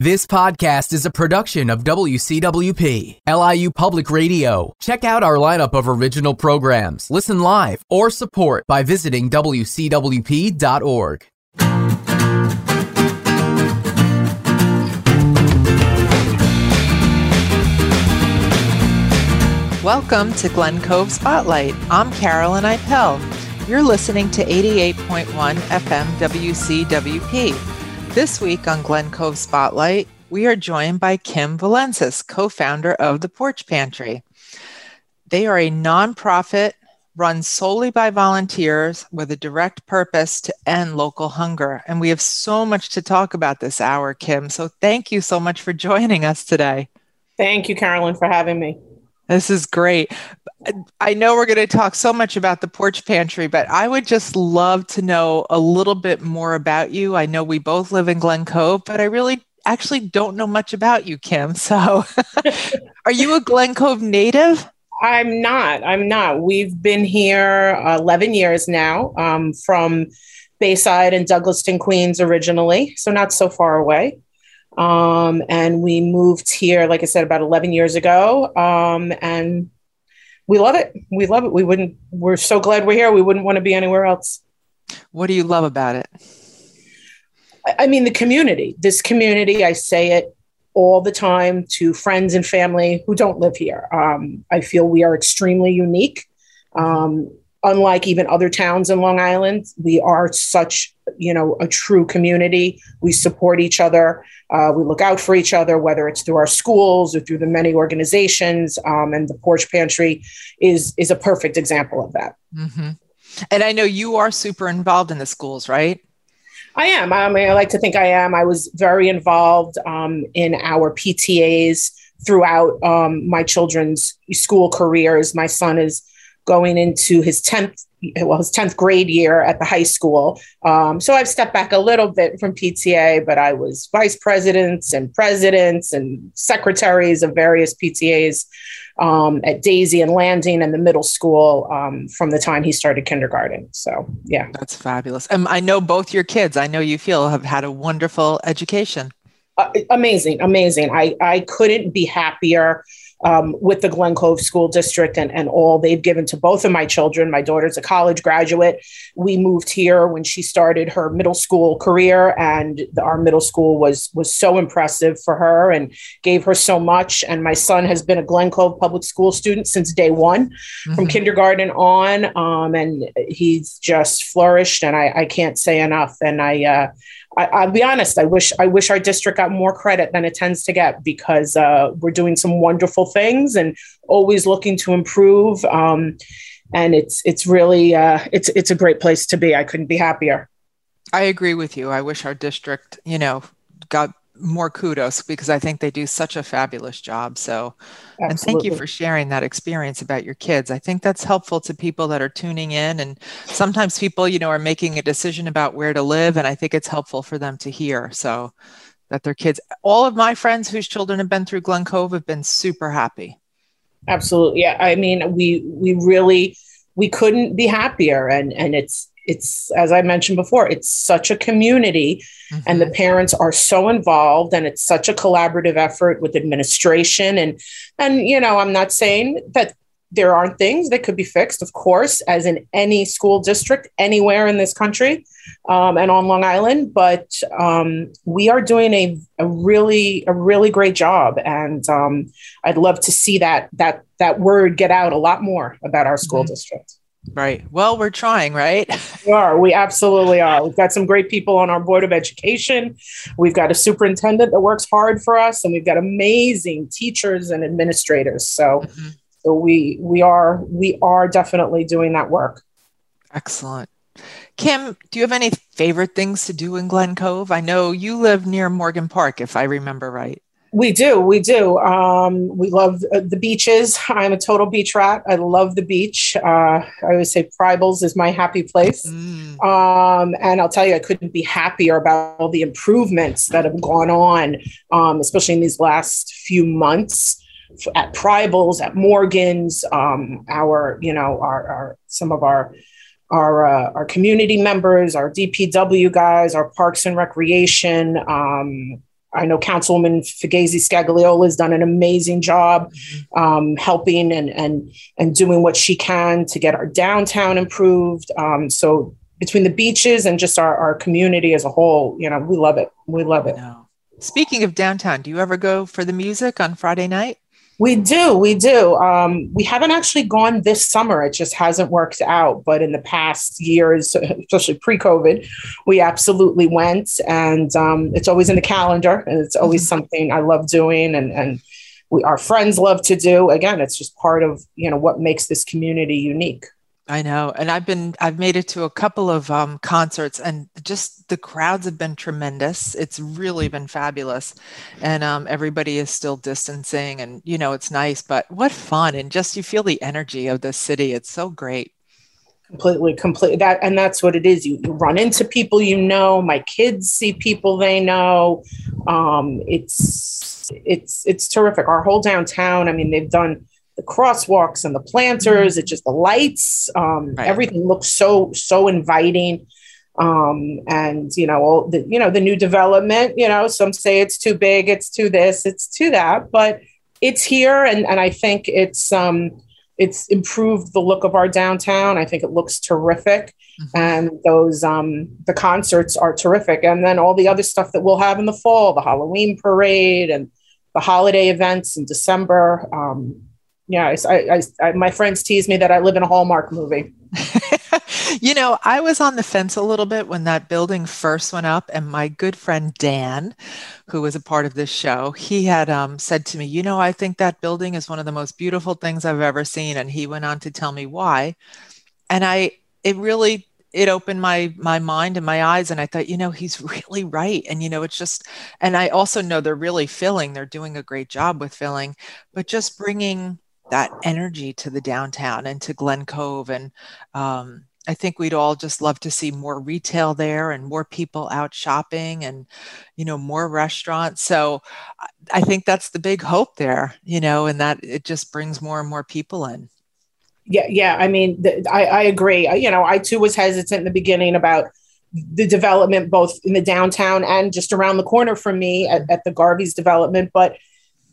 This podcast is a production of WCWP, LIU Public Radio. Check out our lineup of original programs, listen live, or support by visiting WCWP.org. Welcome to Glen Cove Spotlight. I'm Carolyn Ipel. You're listening to 88.1 FM WCWP. This week on Glen Cove Spotlight, we are joined by Kim Valensis, co founder of the Porch Pantry. They are a nonprofit run solely by volunteers with a direct purpose to end local hunger. And we have so much to talk about this hour, Kim. So thank you so much for joining us today. Thank you, Carolyn, for having me. This is great. I know we're going to talk so much about the porch pantry, but I would just love to know a little bit more about you. I know we both live in Glen Cove, but I really actually don't know much about you, Kim. So, are you a Glen Cove native? I'm not. I'm not. We've been here 11 years now um, from Bayside and Douglaston, Queens originally, so not so far away. Um, and we moved here, like I said, about 11 years ago. Um, and we love it. We love it. We wouldn't, we're so glad we're here. We wouldn't want to be anywhere else. What do you love about it? I mean, the community, this community, I say it all the time to friends and family who don't live here. Um, I feel we are extremely unique. Um, unlike even other towns in Long Island, we are such, you know, a true community. We support each other. Uh, we look out for each other, whether it's through our schools or through the many organizations. Um, and the Porch Pantry is is a perfect example of that. Mm-hmm. And I know you are super involved in the schools, right? I am. I mean, I like to think I am. I was very involved um, in our PTAs throughout um, my children's school careers. My son is going into his 10th well his 10th grade year at the high school. Um, so i've stepped back a little bit from pta but i was vice presidents and presidents and secretaries of various ptas um, at daisy and landing and the middle school um, from the time he started kindergarten. So yeah. That's fabulous. And i know both your kids. I know you feel have had a wonderful education. Uh, amazing amazing. I i couldn't be happier um, with the Glen Cove School District and, and all they've given to both of my children. My daughter's a college graduate. We moved here when she started her middle school career, and the, our middle school was was so impressive for her and gave her so much. And my son has been a Glen Cove public school student since day one, mm-hmm. from kindergarten on, um, and he's just flourished. And I, I can't say enough. And I uh, I, will be honest. I wish I wish our district got more credit than it tends to get because uh, we're doing some wonderful things and always looking to improve. Um, and it's it's really uh, it's it's a great place to be. I couldn't be happier. I agree with you. I wish our district, you know, got more kudos because I think they do such a fabulous job. So, Absolutely. and thank you for sharing that experience about your kids. I think that's helpful to people that are tuning in. And sometimes people, you know, are making a decision about where to live. And I think it's helpful for them to hear. So, that their kids, all of my friends whose children have been through Glen Cove have been super happy. Absolutely. Yeah. I mean, we, we really, we couldn't be happier. And, and it's, it's as i mentioned before it's such a community mm-hmm. and the mm-hmm. parents are so involved and it's such a collaborative effort with administration and and you know i'm not saying that there aren't things that could be fixed of course as in any school district anywhere in this country um, and on long island but um, we are doing a, a really a really great job and um, i'd love to see that that that word get out a lot more about our school mm-hmm. district Right. Well, we're trying, right? we are. We absolutely are. We've got some great people on our board of education. We've got a superintendent that works hard for us, and we've got amazing teachers and administrators. So, mm-hmm. so we we are we are definitely doing that work. Excellent. Kim, do you have any favorite things to do in Glen Cove? I know you live near Morgan Park, if I remember right. We do, we do. Um, we love uh, the beaches. I'm a total beach rat. I love the beach. Uh, I always say Pryibil's is my happy place. Mm. Um, and I'll tell you, I couldn't be happier about all the improvements that have gone on, um, especially in these last few months at Pryibil's, at Morgan's. Um, our, you know, our, our some of our our uh, our community members, our DPW guys, our Parks and Recreation. Um, I know Councilwoman Fugazy Scagliola has done an amazing job mm-hmm. um, helping and and and doing what she can to get our downtown improved. Um, so between the beaches and just our, our community as a whole, you know, we love it. We love it. Speaking of downtown, do you ever go for the music on Friday night? We do, we do. Um, we haven't actually gone this summer. It just hasn't worked out. But in the past years, especially pre-COVID, we absolutely went, and um, it's always in the calendar, and it's always mm-hmm. something I love doing, and and we our friends love to do. Again, it's just part of you know what makes this community unique. I know. And I've been, I've made it to a couple of um, concerts and just the crowds have been tremendous. It's really been fabulous. And um, everybody is still distancing and, you know, it's nice, but what fun. And just you feel the energy of the city. It's so great. Completely, completely. That, and that's what it is. You, run into people you know. My kids see people they know. Um, it's, it's, it's terrific. Our whole downtown, I mean, they've done, the crosswalks and the planters, mm-hmm. it's just the lights. Um, right. Everything looks so so inviting. Um, and you know, all the you know the new development. You know, some say it's too big, it's too this, it's too that, but it's here, and and I think it's um, it's improved the look of our downtown. I think it looks terrific, mm-hmm. and those um, the concerts are terrific, and then all the other stuff that we'll have in the fall, the Halloween parade and the holiday events in December. Um, yeah, I, I, I, my friends tease me that I live in a Hallmark movie. you know, I was on the fence a little bit when that building first went up, and my good friend Dan, who was a part of this show, he had um, said to me, "You know, I think that building is one of the most beautiful things I've ever seen," and he went on to tell me why, and I, it really it opened my my mind and my eyes and i thought you know he's really right and you know it's just and i also know they're really filling they're doing a great job with filling but just bringing that energy to the downtown and to Glen Cove. And um, I think we'd all just love to see more retail there and more people out shopping and, you know, more restaurants. So I think that's the big hope there, you know, and that it just brings more and more people in. Yeah, yeah. I mean, I, I agree. You know, I too was hesitant in the beginning about the development, both in the downtown and just around the corner from me at, at the Garvey's development. But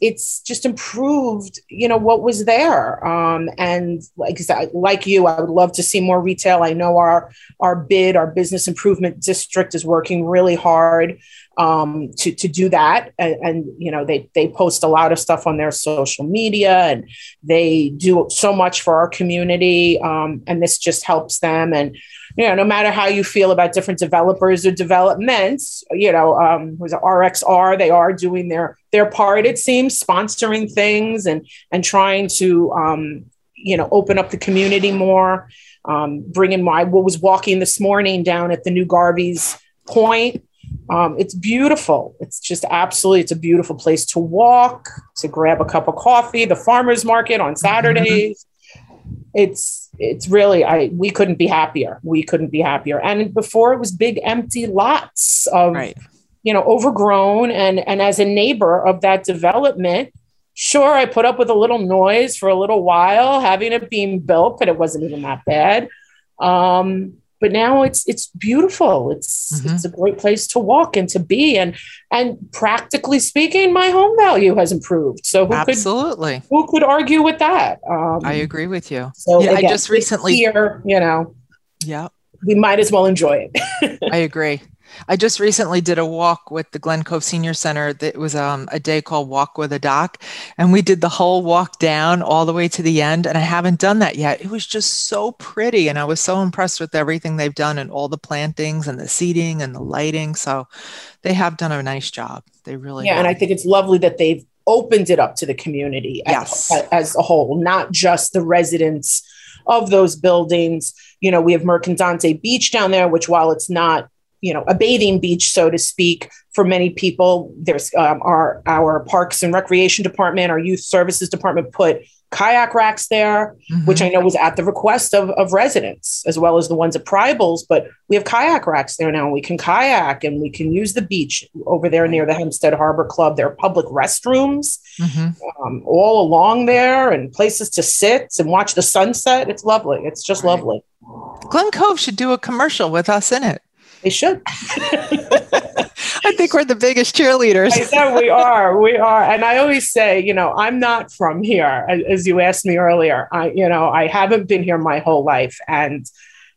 it's just improved you know what was there. Um, and like like you i would love to see more retail. I know our our bid our business improvement district is working really hard um, to to do that. And, and, you know they they post a lot of stuff on their social media and they do so much for our community um, and this just helps them. And you know, no matter how you feel about different developers or developments, you know, um, was it RXR? They are doing their their part. It seems sponsoring things and and trying to, um, you know, open up the community more. Um, bringing my what was walking this morning down at the new Garvey's Point. Um, it's beautiful. It's just absolutely. It's a beautiful place to walk, to grab a cup of coffee. The farmers market on Saturdays. Mm-hmm. It's it's really I we couldn't be happier. We couldn't be happier. And before it was big empty lots of right. you know overgrown and and as a neighbor of that development, sure I put up with a little noise for a little while having it being built, but it wasn't even that bad. Um, but now it's it's beautiful. It's mm-hmm. it's a great place to walk and to be. And and practically speaking my home value has improved. So who absolutely. could, who could argue with that? Um, i agree with you. so yeah, again, i just recently here you know yeah. we might as well enjoy it. I agree I just recently did a walk with the Glen Cove Senior Center. It was um, a day called Walk with a Doc, and we did the whole walk down all the way to the end. And I haven't done that yet. It was just so pretty, and I was so impressed with everything they've done and all the plantings and the seating and the lighting. So they have done a nice job. They really yeah, have. and I think it's lovely that they've opened it up to the community yes. as, as a whole, not just the residents of those buildings. You know, we have Mercadante Beach down there, which while it's not you know a bathing beach so to speak for many people there's um, our our parks and recreation department our youth services department put kayak racks there mm-hmm. which i know was at the request of, of residents as well as the ones at Pryibil's but we have kayak racks there now we can kayak and we can use the beach over there near the hempstead harbor club there are public restrooms mm-hmm. um, all along there and places to sit and watch the sunset it's lovely it's just right. lovely glen cove should do a commercial with us in it They should. I think we're the biggest cheerleaders. I said we are, we are, and I always say, you know, I'm not from here, as you asked me earlier. I, you know, I haven't been here my whole life, and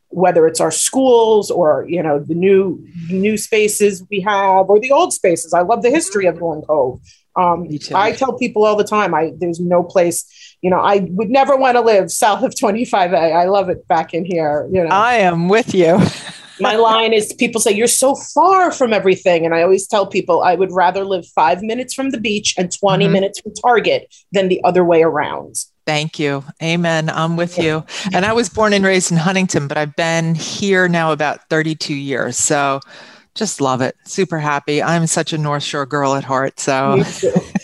whether it's our schools or you know the new new spaces we have or the old spaces, I love the history of Glen Cove. Um, I tell people all the time, I there's no place, you know, I would never want to live south of 25A. I love it back in here. You know, I am with you. my line is people say you're so far from everything and i always tell people i would rather live five minutes from the beach and 20 mm-hmm. minutes from target than the other way around Thank you. Amen. I'm with you. And I was born and raised in Huntington, but I've been here now about 32 years. So just love it. Super happy. I'm such a North Shore girl at heart. So,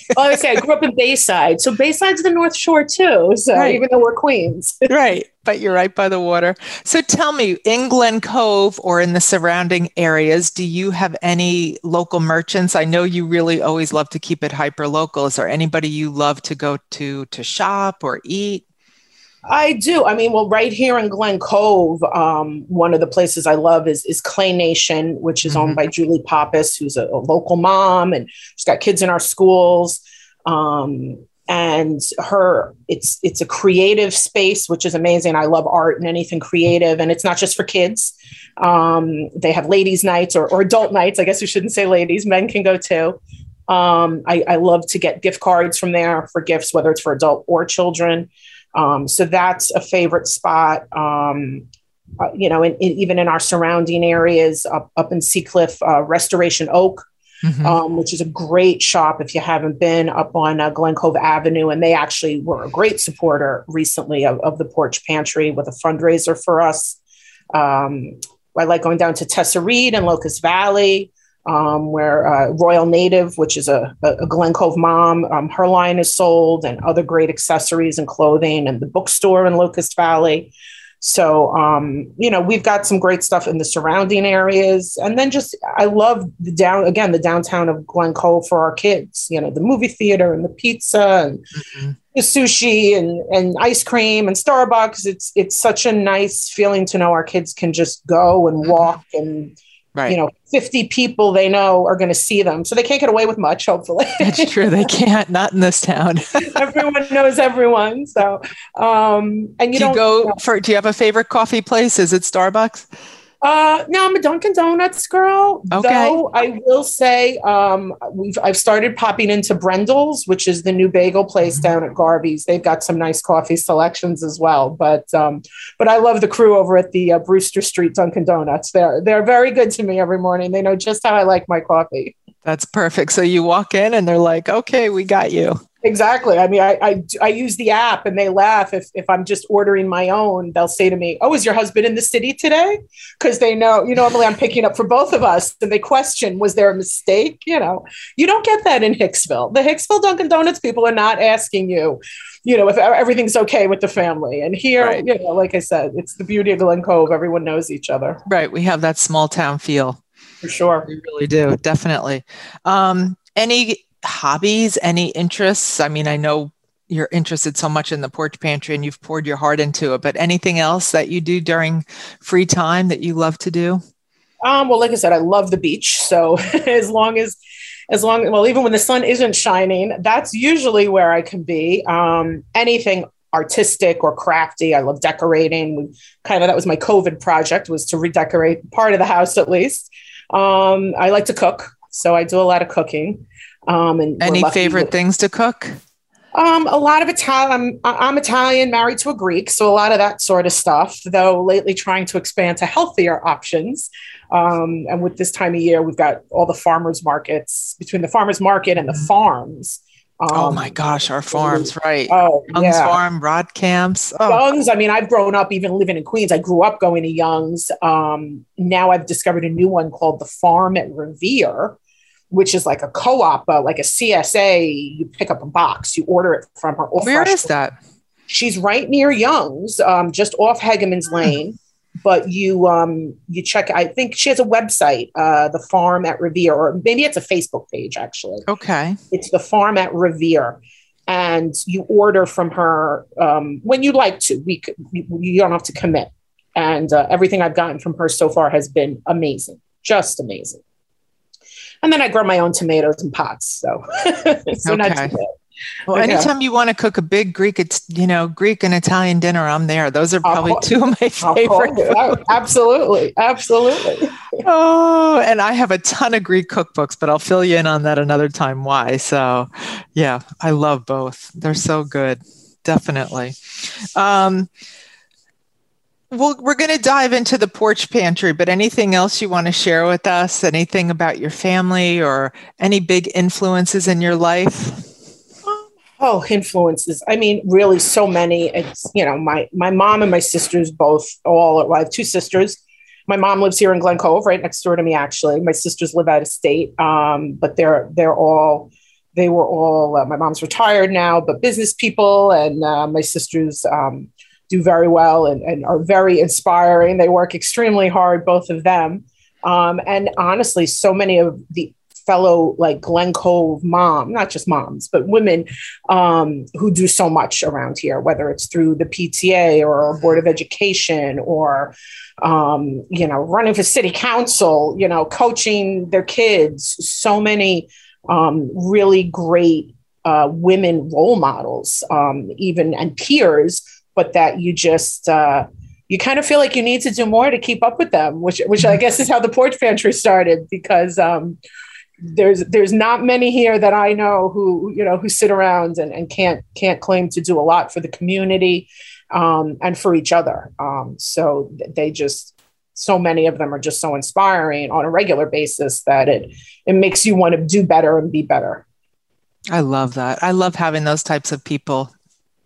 well, I say I grew up in Bayside, so Bayside's the North Shore too. So right. even though we're Queens, right? But you're right by the water. So tell me, in Glen Cove or in the surrounding areas, do you have any local merchants? I know you really always love to keep it hyper local. Is there anybody you love to go to to shop or eat? I do. I mean, well, right here in Glen Cove, um, one of the places I love is is Clay Nation, which is mm-hmm. owned by Julie Pappas, who's a, a, local mom, and she's got kids in our schools. Um, and her, it's it's a creative space, which is amazing. I love art and anything creative, and it's not just for kids. Um, they have ladies' nights or, or adult nights. I guess we shouldn't say ladies; men can go too. Um, I, I love to get gift cards from there for gifts, whether it's for adult or children. Um, so that's a favorite spot. Um, uh, you know, in, in, even in our surrounding areas up, up in Seacliff, uh, Restoration Oak, mm-hmm. um, which is a great shop if you haven't been up on uh, Glen Cove Avenue. And they actually were a great supporter recently of, of the Porch Pantry with a fundraiser for us. Um, I like going down to Tessa Reed and Locust Valley um, where uh, Royal Native, which is a, a Glen Cove mom, um, her line is sold, and other great accessories and clothing, and the bookstore in Locust Valley. So, um, you know, we've got some great stuff in the surrounding areas. And then just, I love the down, again, the downtown of Glen Cove for our kids, you know, the movie theater and the pizza and mm-hmm. the sushi and, and ice cream and Starbucks. It's, it's such a nice feeling to know our kids can just go and mm-hmm. walk and, Right. You know, 50 people they know are going to see them. So they can't get away with much, hopefully. That's true. They can't, not in this town. everyone knows everyone. So, um, and you do you go you know, for, do you have a favorite coffee place? Is it Starbucks? Uh, no, I'm a Dunkin' Donuts girl. Okay. Though I will say, um, we've I've started popping into Brendel's, which is the new bagel place mm-hmm. down at Garvey's. They've got some nice coffee selections as well. But um, but I love the crew over at the uh, Brewster Street Dunkin' Donuts. They're they're very good to me every morning. They know just how I like my coffee. That's perfect. So you walk in and they're like, "Okay, we got you." Exactly. I mean, I, I, I use the app and they laugh if if I'm just ordering my own. They'll say to me, "Oh, is your husband in the city today?" Because they know, you know, normally I'm picking up for both of us, and they question, "Was there a mistake?" You know, you don't get that in Hicksville. The Hicksville Dunkin' Donuts people are not asking you, you know, if everything's okay with the family. And here, right. you know, like I said, it's the beauty of Glen Cove. Everyone knows each other. Right. We have that small town feel. For sure. We really do. Definitely. Um, any hobbies, any interests? I mean, I know you're interested so much in the porch pantry and you've poured your heart into it, but anything else that you do during free time that you love to do? Um, well, like I said, I love the beach. So as long as, as long, well, even when the sun isn't shining, that's usually where I can be. Um, anything artistic or crafty. I love decorating. We kind of, that was my COVID project was to redecorate part of the house at least. Um, I like to cook. So I do a lot of cooking. Um, and any favorite with, things to cook? Um, a lot of Italian. I'm, I'm Italian, married to a Greek, so a lot of that sort of stuff. Though lately, trying to expand to healthier options. Um, and with this time of year, we've got all the farmers markets between the farmers market and the mm-hmm. farms. Um, oh my gosh, our farms, right? Oh, Young's yeah. Farm, Rottkamp's. Oh. Young's. I mean, I've grown up even living in Queens. I grew up going to Young's. Um, now I've discovered a new one called the Farm at Revere, which is like a co-op, uh, like a CSA. You pick up a box, you order it from her. Where is that? She's right near Young's, um, just off Hegeman's hmm. Lane. But you um, you check. I think she has a website, uh, the Farm at Revere, or maybe it's a Facebook page actually. Okay, it's the Farm at Revere, and you order from her um, when you like to. We you don't have to commit, and uh, everything I've gotten from her so far has been amazing. just amazing. And then I grow my own tomatoes in pots. So, so okay. not too bad. Well, anytime you want to cook a big Greek, it's you know Greek and Italian dinner, I'm there. Those are probably two of my favorite. Absolutely, absolutely. oh, and I have a ton of Greek cookbooks, but I'll fill you in on that another time. Why? So, yeah, I love both. They're so good. Definitely. Um, well, we're going to dive into the porch pantry, but anything else you want to share with us? Anything about your family or any big influences in your life? oh influences i mean really so many it's you know my my mom and my sisters both all i have two sisters my mom lives here in glen cove right next door to me actually my sisters live out of state um, but they're they're all they were all uh, my mom's retired now but business people and uh, my sisters um, do very well and, and are very inspiring they work extremely hard both of them um, and honestly so many of the fellow like Glen Cove mom, not just moms, but women um, who do so much around here, whether it's through the PTA or Board of Education or, um, you know, running for city council, you know, coaching their kids. So many um, really great uh, women role models, um, even and peers, but that you just, uh, you kind of feel like you need to do more to keep up with them, which which I guess is how the porch pantry started because um, there's there's not many here that I know who you know who sit around and, and can't can't claim to do a lot for the community um, and for each other. Um, so they just so many of them are just so inspiring on a regular basis that it it makes you want to do better and be better. I love that. I love having those types of people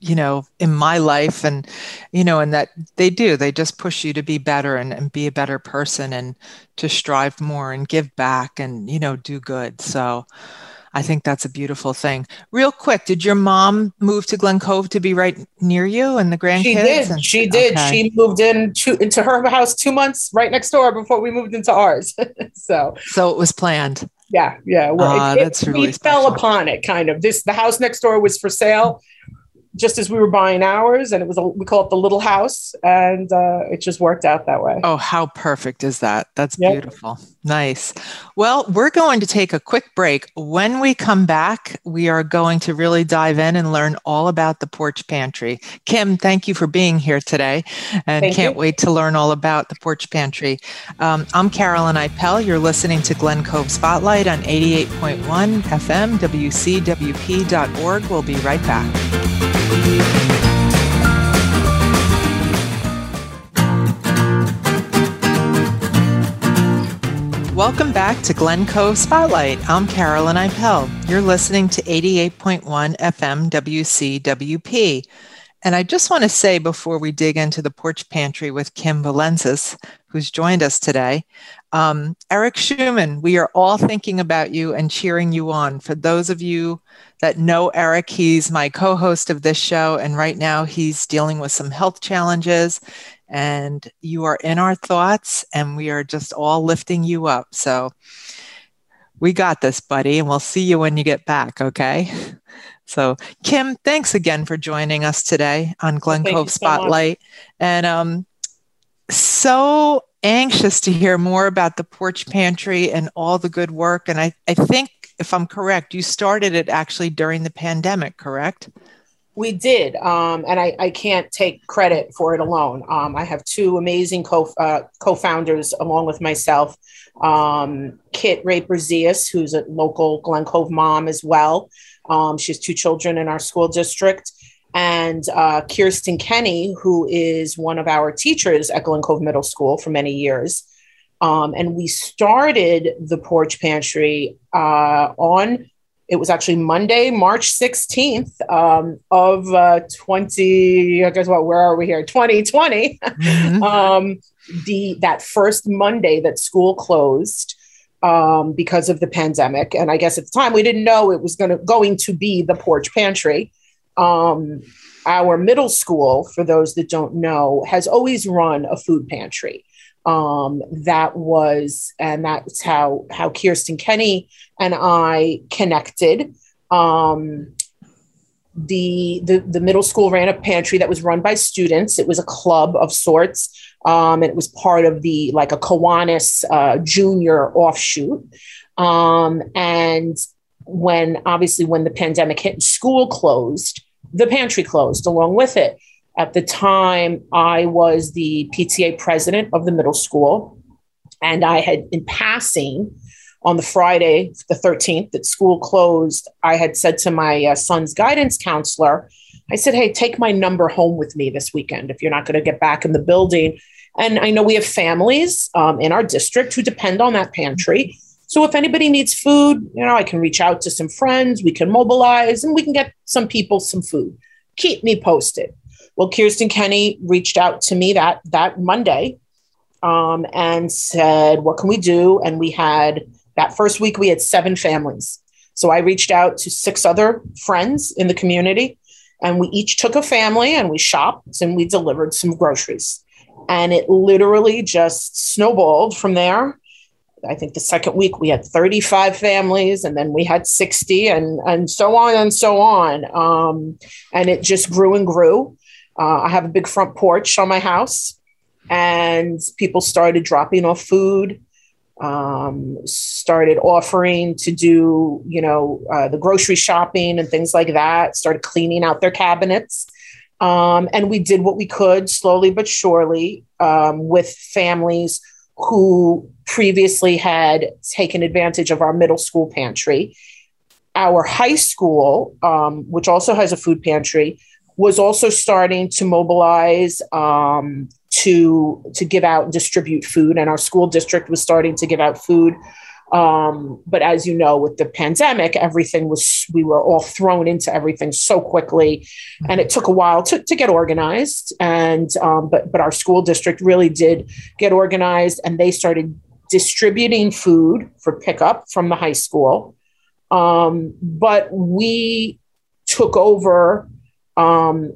you know in my life and you know and that they do they just push you to be better and, and be a better person and to strive more and give back and you know do good. So i think that's a beautiful thing. Real quick did your mom move to glen cove to be right near you and the grandkids? She did. And, she did. okay. she moved in to, into her house two months right next door before we moved into ours. So so it was planned. yeah yeah well uh, it, that's it, really we special. fell upon it kind of. This the house next door was for sale just as we were buying ours, and it was a, we call it the little house, and uh, it just worked out that way. Oh, how perfect is that? That's yep. beautiful. Nice. Well, we're going to take a quick break. When we come back, we are going to really dive in and learn all about the porch pantry. Kim, thank you for being here today, and thank can't you. wait to learn all about the porch pantry. Um, I'm Carolyn Ipel. You're listening to Glen Cove Spotlight on 88.1 FM, WCWP.org. We'll be right back. Welcome back to Glen Cove Spotlight. I'm Carolyn Ipel. You're listening to 88.1 FM WCWP. And I just want to say before we dig into the porch pantry with Kim Valenzis, who's joined us today, um, Eric Schumann, we are all thinking about you and cheering you on. For those of you that know Eric, he's my co host of this show. And right now he's dealing with some health challenges. And you are in our thoughts, and we are just all lifting you up. So we got this, buddy. And we'll see you when you get back. Okay. So, Kim, thanks again for joining us today on Glen Cove Spotlight. And um, so anxious to hear more about the porch pantry and all the good work. And I, I think, if I'm correct, you started it actually during the pandemic, correct? We did. Um, and I, I, can't take credit for it alone. Um, I have two amazing co uh, founders along with myself um, Kit Raper Zias, who's a local Glen Cove mom as well. Um, she has two children in our school district and uh, Kirsten Kenny, who is one of our teachers at Glen Cove Middle School for many years. Um, and we started the porch pantry uh, on, it was actually Monday, March 16th um, of uh, 20, I guess what, where are we here? 2020. Mm-hmm. um, the, that first Monday that school closed um, because of the pandemic. And I guess at the time we didn't know it was to going to be the porch pantry um, our middle school, for those that don't know, has always run a food pantry. Um, that was, and that's how how Kirsten Kenny and I connected. Um, the, the the middle school ran a pantry that was run by students. It was a club of sorts. Um, and it was part of the like a Kiwanis uh, junior offshoot. Um, and when obviously when the pandemic hit school closed, the pantry closed along with it. At the time, I was the PTA president of the middle school, and I had, in passing, on the Friday, the 13th, that school closed, I had said to my uh, son's guidance counselor, I said, Hey, take my number home with me this weekend if you're not going to get back in the building. And I know we have families um, in our district who depend on that pantry. So if anybody needs food, you know, I can reach out to some friends, we can mobilize, and we can get some people some food. Keep me posted. Well, Kirsten Kenny reached out to me that that Monday um, and said, "What can we do?" And we had that first week we had seven families. So I reached out to six other friends in the community, and we each took a family and we shopped and we delivered some groceries. And it literally just snowballed from there. I think the second week we had 35 families, and then we had 60, and and so on and so on. Um, and it just grew and grew. Uh, I have a big front porch on my house, and people started dropping off food. Um, started offering to do, you know, uh, the grocery shopping and things like that. Started cleaning out their cabinets. Um, and we did what we could slowly but surely um, with families who previously had taken advantage of our middle school pantry. Our high school, um, which also has a food pantry, was also starting to mobilize um, to to give out and distribute food, and our school district was starting to give out food. Um, but as you know, with the pandemic, everything was we were all thrown into everything so quickly, and it took a while to, to get organized. And um, but but our school district really did get organized, and they started distributing food for pickup from the high school. Um, but we took over um,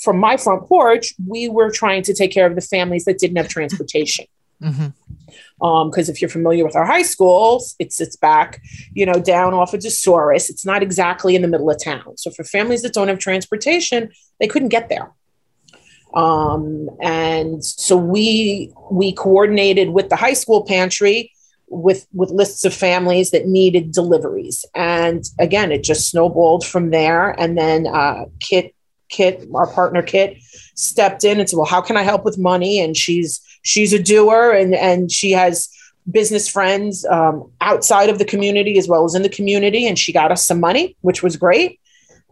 from my front porch. We were trying to take care of the families that didn't have transportation. Mm-hmm because um, if you're familiar with our high schools, it sits back, you know, down off of Dosoris. It's not exactly in the middle of town. So for families that don't have transportation, they couldn't get there. Um, and so we we coordinated with the high school pantry with with lists of families that needed deliveries. And again, it just snowballed from there. And then uh, Kit Kit, our partner Kit, stepped in and said, "Well, how can I help with money?" And she's she's a doer and and she has business friends um, outside of the community as well as in the community. And she got us some money which was great.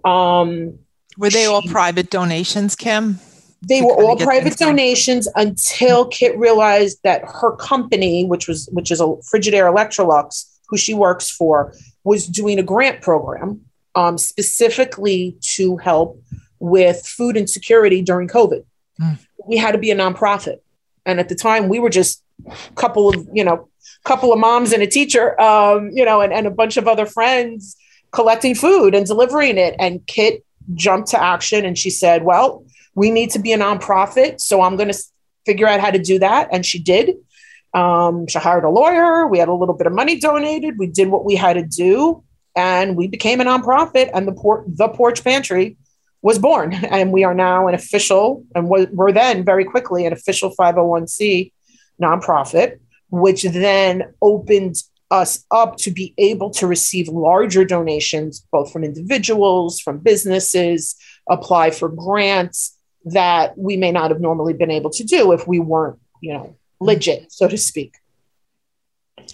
Um, were they she, all private donations kim? They were all private donations until kit realized that her company which was which is a frigidaire electrolux who she works for was doing a grant program um, specifically to help with food insecurity during covid mm. we had to be a nonprofit and at the time, we were just a couple of, you know, couple of moms and a teacher, um, you know, and, and a bunch of other friends collecting food and delivering it. And Kit jumped to action and she said, Well, we need to be a nonprofit. So I'm going to figure out how to do that. And she did. Um, she hired a lawyer. We had a little bit of money donated. We did what we had to do. And we became a nonprofit. And the, por- the Porch Pantry was born. And we are now an official, and we're then very quickly an official 501c nonprofit, which then opened us up to be able to receive larger donations, both from individuals, from businesses, apply for grants that we may not have normally been able to do if we weren't, you know, legit, so to speak.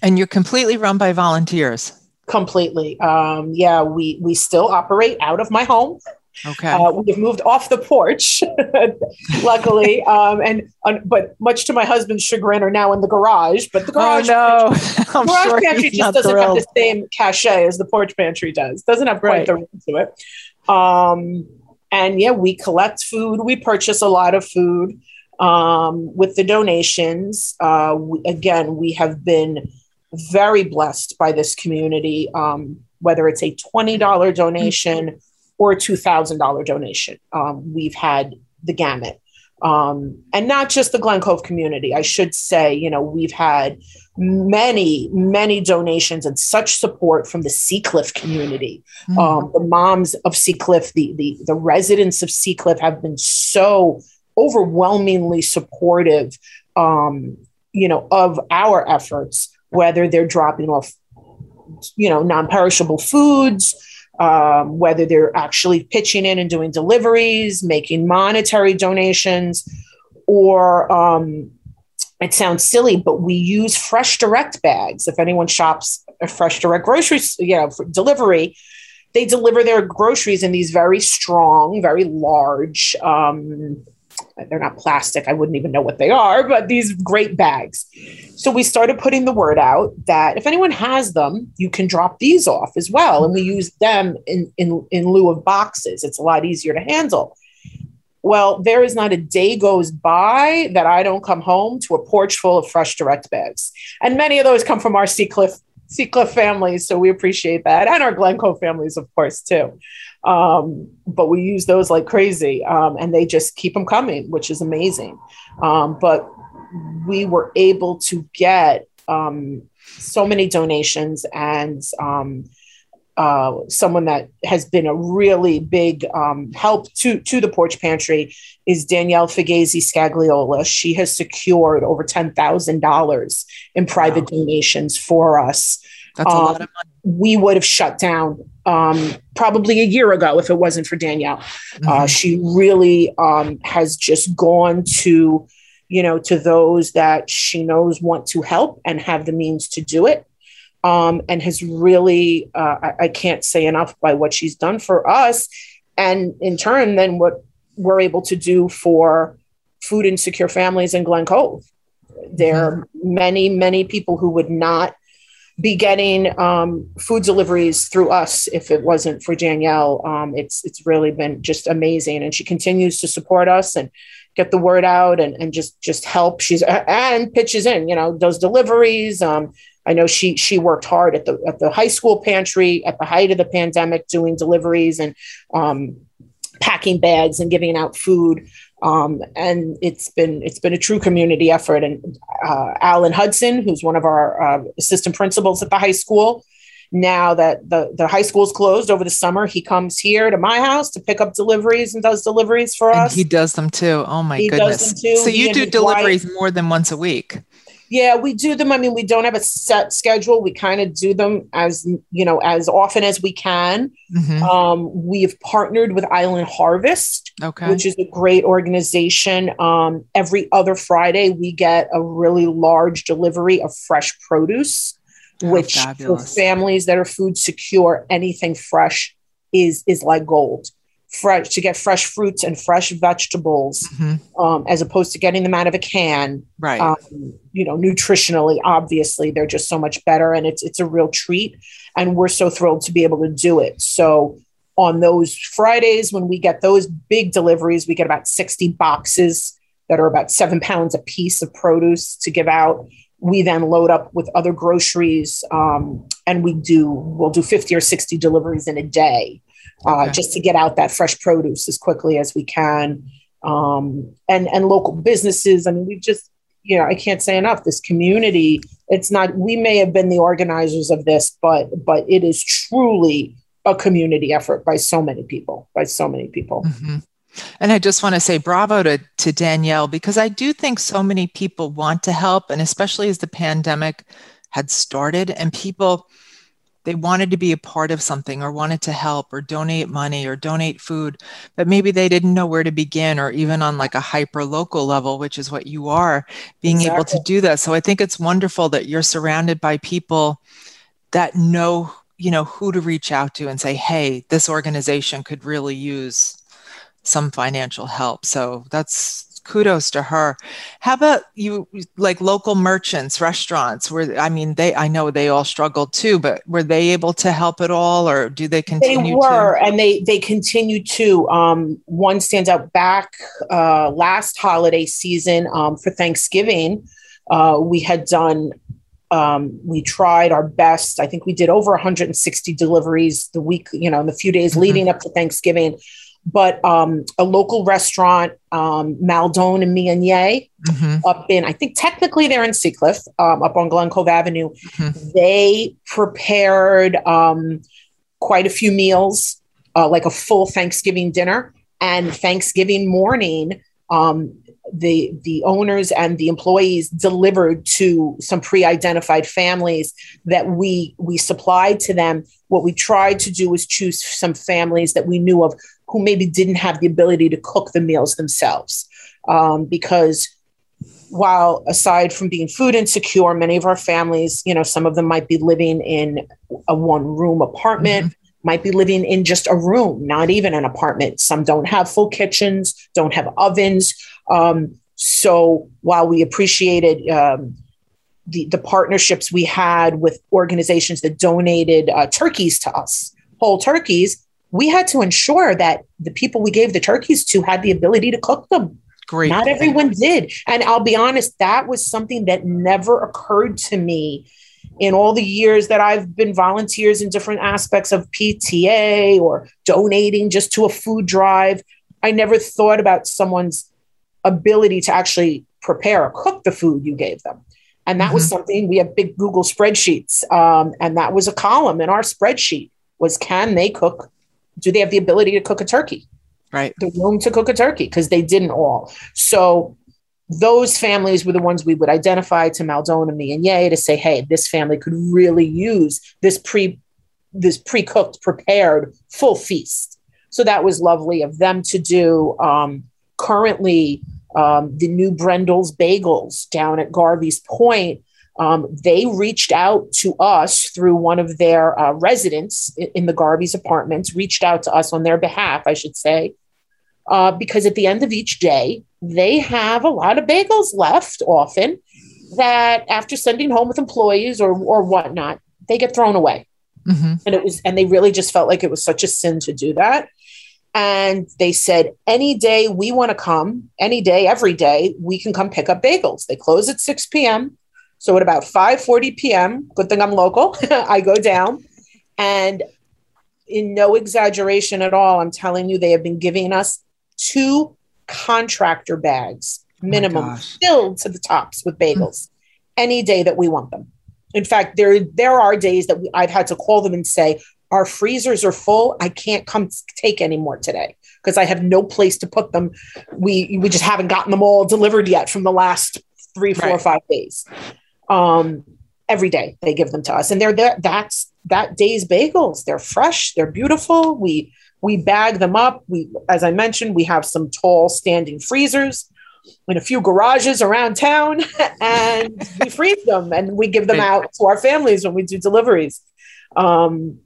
And you're completely run by volunteers. Completely. Um, yeah, we we still operate out of my home. Okay. Uh, we've moved off the porch, luckily, um, and uh, but much to my husband's chagrin, are now in the garage. But the oh, garage, oh, no. garage sure pantry just doesn't thrilled. have the same cachet as the porch pantry does. Doesn't have quite right. the room to it. Um, and yeah, we collect food. We purchase a lot of food um, with the donations. Uh, we, again, we have been very blessed by this community. Um, whether it's a twenty dollar donation or a $2,000 donation. Um, we've had the gamut. Um, and not just the Glen Cove community. I should say, you know, we've had many, many donations and such support from the Seacliff community. Mm-hmm. Um, the moms of Seacliff, the, the, the residents of Seacliff have been so overwhelmingly supportive, um, you know, of our efforts, whether they're dropping off, you know, non-perishable foods, um, whether they're actually pitching in and doing deliveries, making monetary donations, or um, it sounds silly, but we use fresh direct bags. If anyone shops a fresh direct grocery, you know, delivery, they deliver their groceries in these very strong, very large, um, they're not plastic. I wouldn't even know what they are, but these great bags. So we started putting the word out that if anyone has them, you can drop these off as well. And we use them in, in, in lieu of boxes. It's a lot easier to handle. Well, there is not a day goes by that I don't come home to a porch full of fresh direct bags. And many of those come from our Seacliff Seacliff families. So we appreciate that. And our Glen Cove families, of course, too. Um, but we use those like crazy. Um, and they just keep them coming, which is amazing. Um, but we were able to get um, so many donations and um, uh, someone that has been a really big um, help to to the porch pantry is Danielle Fugazy Scagliola. She has secured over ten thousand dollars in private wow. donations for us. That's um, a lot of money. We would have shut down um, probably a year ago if it wasn't for Danielle. Uh, mm-hmm. Uh, she really um, has just gone to, you know, to those that she knows want to help and have the means to do it um, and has really, uh, I, I can't say enough by what she's done for us. And in turn, then what we're able to do for food insecure families in Glen Cove. There are mm-hmm. many, many people who would not be getting um, food deliveries through us if it wasn't for Danielle. Um, it's it's really been just amazing, and she continues to support us and get the word out and, and just just help. She's and pitches in, you know, does deliveries. Um, I know she she worked hard at the at the high school pantry at the height of the pandemic, doing deliveries and um, packing bags and giving out food. Um, and it's been it's been a true community effort. And uh, Alan Hudson, who's one of our uh, assistant principals at the high school, now that the, the high school's closed over the summer, he comes here to my house to pick up deliveries and does deliveries for and us. He does them too. Oh my he goodness. So you do deliveries wife. more than once a week. Yeah, we do them. I mean, we don't have a set schedule. We kind of do them as you know as often as we can. Mm-hmm. Um, we have partnered with Island Harvest, okay. which is a great organization. Um, every other Friday, we get a really large delivery of fresh produce, oh, which for families that are food secure, anything fresh is is like gold fresh to get fresh fruits and fresh vegetables mm-hmm. um, as opposed to getting them out of a can. Right. Um, you know nutritionally obviously they're just so much better and it's it's a real treat and we're so thrilled to be able to do it. So on those fridays when we get those big deliveries we get about 60 boxes that are about seven pounds a piece of produce to give out. We then load up with other groceries um, and we do we'll do 50 or 60 deliveries in a day uh, okay. just to get out that fresh produce as quickly as we can. Um, and and local businesses. I mean, we've just you know I can't say enough. This community. It's not. We may have been the organizers of this, but but it is truly a community effort by so many people. By so many people. Mm-hmm. And I just want to say bravo to, to Danielle because I do think so many people want to help, and especially as the pandemic had started and people they wanted to be a part of something or wanted to help or donate money or donate food, but maybe they didn't know where to begin or even on like a hyper local level, which is what you are, being exactly. able to do that. So I think it's wonderful that you're surrounded by people that know, you know, who to reach out to and say, hey, this organization could really use some financial help. So that's kudos to her. How about you, like local merchants, restaurants? Where I mean, they I know they all struggled too, but were they able to help at all, or do they continue? To? They were, to? and they they continue to. Um, one stands out back uh, last holiday season um, for Thanksgiving. Uh, we had done um, we tried our best. I think we did over 160 deliveries the week, you know, in the few days mm-hmm. leading up to Thanksgiving but um, a local restaurant, um, Maldon and Mianye, mm-hmm. up in, I think technically they're in Seacliff, um, up on Glen Cove Avenue. Mm-hmm. They prepared um, quite a few meals, uh, like a full Thanksgiving dinner. And Thanksgiving morning, um, the the owners and the employees delivered to some pre-identified families that we we supplied to them what we tried to do was choose some families that we knew of who maybe didn't have the ability to cook the meals themselves. Um, because while aside from being food insecure many of our families you know some of them might be living in a one room apartment mm-hmm. might be living in just a room not even an apartment. Some don't have full kitchens don't have ovens. Um, so while we appreciated um, the, the partnerships we had with organizations that donated uh, turkeys to us, whole turkeys, we had to ensure that the people we gave the turkeys to had the ability to cook them. Great. Not everyone did. And I'll be honest, that was something that never occurred to me in all the years that I've been volunteers in different aspects of PTA or donating just to a food drive. I never thought about someone's ability to actually prepare or cook the food you gave them. And that mm-hmm. was something we have big Google spreadsheets. Um, and that was a column in our spreadsheet was can they cook? Do they have the ability to cook a turkey? Right. The room to cook a turkey because they didn't all. So those families were the ones we would identify to Maldon and me and Yay to say, hey, this family could really use this pre this pre-cooked, prepared full feast. So that was lovely of them to do. Um, currently, um, the new Brendel's Bagels down at Garvies Point. Um, they reached out to us through one of their uh, residents in the Garvey's apartments, reached out to us on their behalf, I should say, uh, because at the end of each day, they have a lot of bagels left often that after sending home with employees or, or whatnot, they get thrown away. Mm-hmm. And it was, and they really just felt like it was such a sin to do that. And they said, any day we want to come, any day, every day, we can come pick up bagels. They close at 6 p.m. So at about 5:40 p.m., good thing I'm local, I go down and in no exaggeration at all, I'm telling you, they have been giving us two contractor bags oh minimum filled to the tops with bagels mm-hmm. any day that we want them. In fact, there there are days that we, I've had to call them and say, our freezers are full. I can't come take any more today because I have no place to put them. We we just haven't gotten them all delivered yet from the last three, four, right. five days. Um, every day they give them to us, and they're there. That's that day's bagels. They're fresh. They're beautiful. We we bag them up. We, as I mentioned, we have some tall standing freezers in a few garages around town, and we freeze them and we give them out to our families when we do deliveries. Um,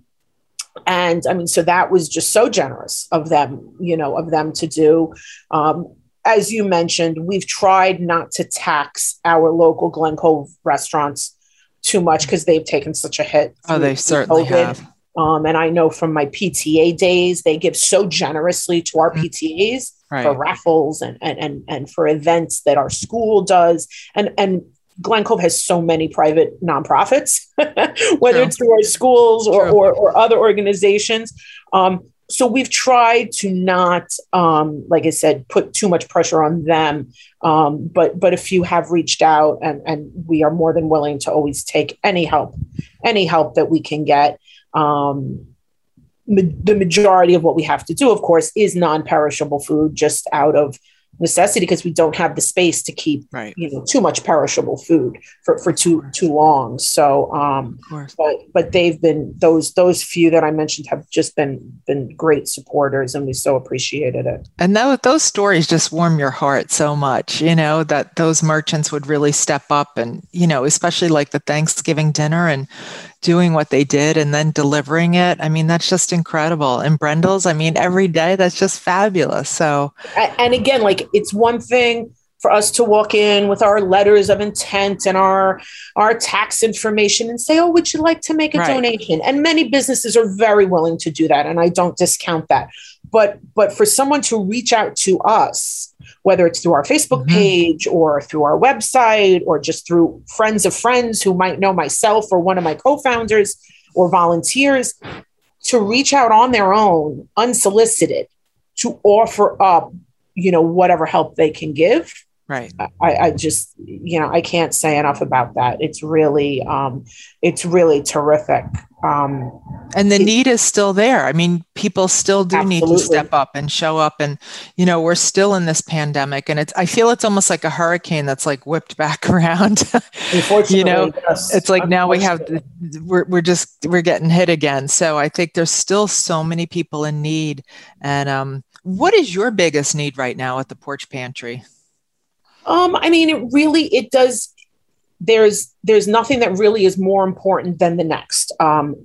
and i mean so that was just so generous of them you know of them to do um, as you mentioned we've tried not to tax our local glen cove restaurants too much because they've taken such a hit oh they certainly COVID. have um, and I know from my PTA days, they give so generously to our mm-hmm. PTAs right. for raffles and, and, and, and for events that our school does. And, and Glen Cove has so many private nonprofits, whether True. it's through our schools or, or, or, other organizations. Um, so we've tried to not, um, like I said, put too much pressure on them. Um, but but a few have reached out, and and we are more than willing to always take any help, any help that we can get. Um, ma- the majority of what we have to do, of course, is non-perishable food, just out of necessity because we don't have the space to keep right. you know too much perishable food for, for too too long. So um but but they've been those those few that i mentioned have just been been great supporters and we so appreciated it. And those, those stories just warm your heart so much you know that those merchants would really step up and you know especially like the thanksgiving dinner and doing what they did and then delivering it. I mean, that's just incredible. And Brendel's, I mean, every day that's just fabulous. So, and again, like it's one thing for us to walk in with our letters of intent and our our tax information and say, "Oh, would you like to make a right. donation?" And many businesses are very willing to do that, and I don't discount that. But but for someone to reach out to us, whether it's through our Facebook mm-hmm. page or through our website or just through friends of friends who might know myself or one of my co-founders or volunteers, to reach out on their own, unsolicited, to offer up, you know, whatever help they can give Right. I, I just, you know, I can't say enough about that. It's really, um, it's really terrific. Um, and the it, need is still there. I mean, people still do absolutely. need to step up and show up. And, you know, we're still in this pandemic and it's, I feel it's almost like a hurricane that's like whipped back around. Unfortunately, you know, yes. it's like now we have, we're, we're just, we're getting hit again. So I think there's still so many people in need. And um, what is your biggest need right now at the porch pantry? Um, I mean, it really, it does, there's there's nothing that really is more important than the next. Um,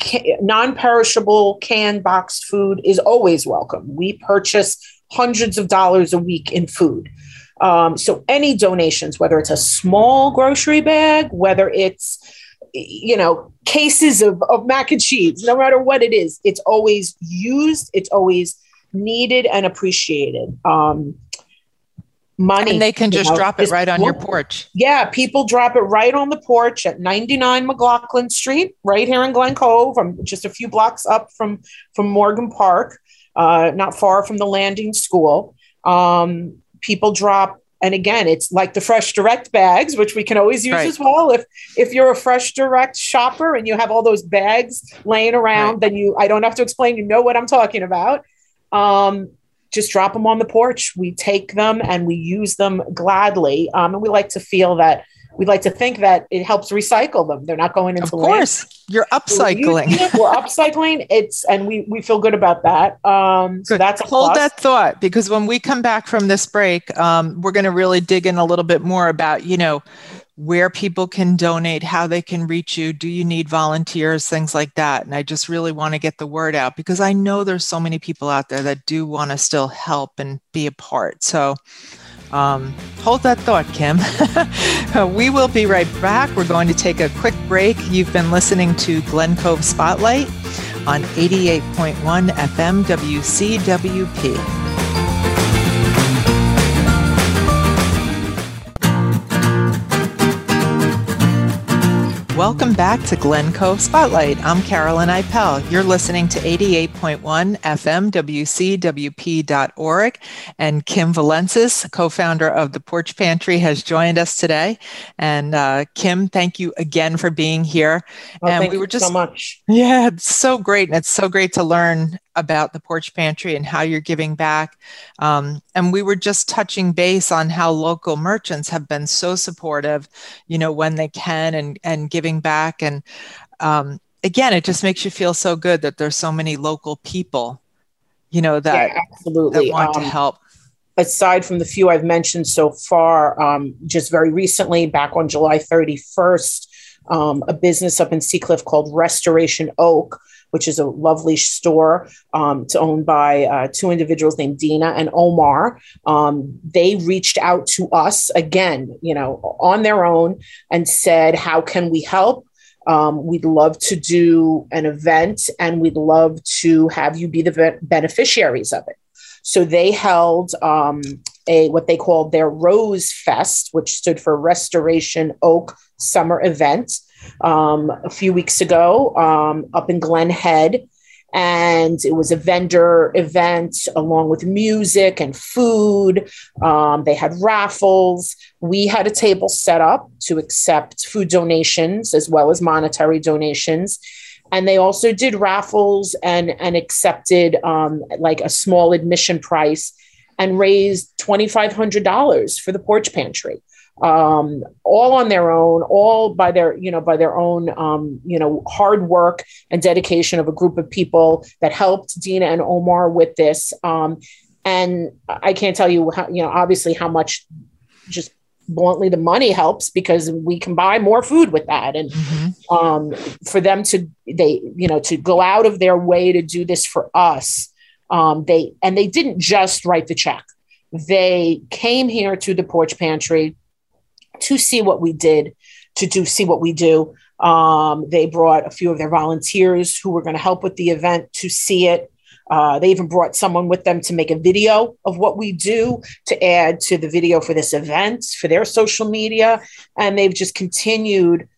ca- non-perishable canned boxed food is always welcome. We purchase hundreds of dollars a week in food. Um, so any donations, whether it's a small grocery bag, whether it's you know cases of, of mac and cheese, no matter what it is, it's always used. It's always needed and appreciated. Um, money. And they can just know, drop it right on your porch. Yeah, people drop it right on the porch at 99 McLaughlin Street, right here in Glen Cove. I'm just a few blocks up from from Morgan Park, uh, not far from the landing school. Um, people drop and again it's like the fresh direct bags which we can always use right. as well if if you're a fresh direct shopper and you have all those bags laying around right. then you i don't have to explain you know what i'm talking about um, just drop them on the porch. We take them and we use them gladly. Um, and we like to feel that we like to think that it helps recycle them. They're not going into. Of course, land. you're upcycling. We're, we're upcycling. It's and we we feel good about that. Um, so that's hold plus. that thought because when we come back from this break, um, we're going to really dig in a little bit more about you know where people can donate, how they can reach you, do you need volunteers, things like that. And I just really want to get the word out because I know there's so many people out there that do want to still help and be a part. So um, hold that thought, Kim. we will be right back. We're going to take a quick break. You've been listening to Glen Cove Spotlight on 88.1 FM WCWP. Welcome back to Glen Cove Spotlight. I'm Carolyn Ipel. You're listening to 88.1 FM WCWP.org. And Kim Valensis, co founder of the Porch Pantry, has joined us today. And uh, Kim, thank you again for being here. Well, and we were just so much. Yeah, it's so great. And it's so great to learn about the porch pantry and how you're giving back. Um, and we were just touching base on how local merchants have been so supportive, you know, when they can and and giving back. And um, again, it just makes you feel so good that there's so many local people, you know, that yeah, absolutely that want um, to help. Aside from the few I've mentioned so far, um, just very recently, back on July 31st, um, a business up in Seacliff called Restoration Oak which is a lovely store. Um, it's owned by uh, two individuals named Dina and Omar. Um, they reached out to us again, you know, on their own and said, How can we help? Um, we'd love to do an event and we'd love to have you be the beneficiaries of it. So they held um, a what they called their Rose Fest, which stood for Restoration Oak Summer Event um, a few weeks ago um, up in Glen Head. And it was a vendor event along with music and food. Um, they had raffles. We had a table set up to accept food donations as well as monetary donations and they also did raffles and and accepted um, like a small admission price and raised $2500 for the porch pantry um, all on their own, all by their, you know, by their own, um, you know, hard work and dedication of a group of people that helped Dina and Omar with this. Um, and I can't tell you how, you know, obviously how much just bluntly the money helps because we can buy more food with that and mm-hmm. um, for them to they you know to go out of their way to do this for us um, they and they didn't just write the check they came here to the porch pantry to see what we did, to do see what we do. Um, they brought a few of their volunteers who were going to help with the event to see it. Uh, they even brought someone with them to make a video of what we do to add to the video for this event for their social media, and they've just continued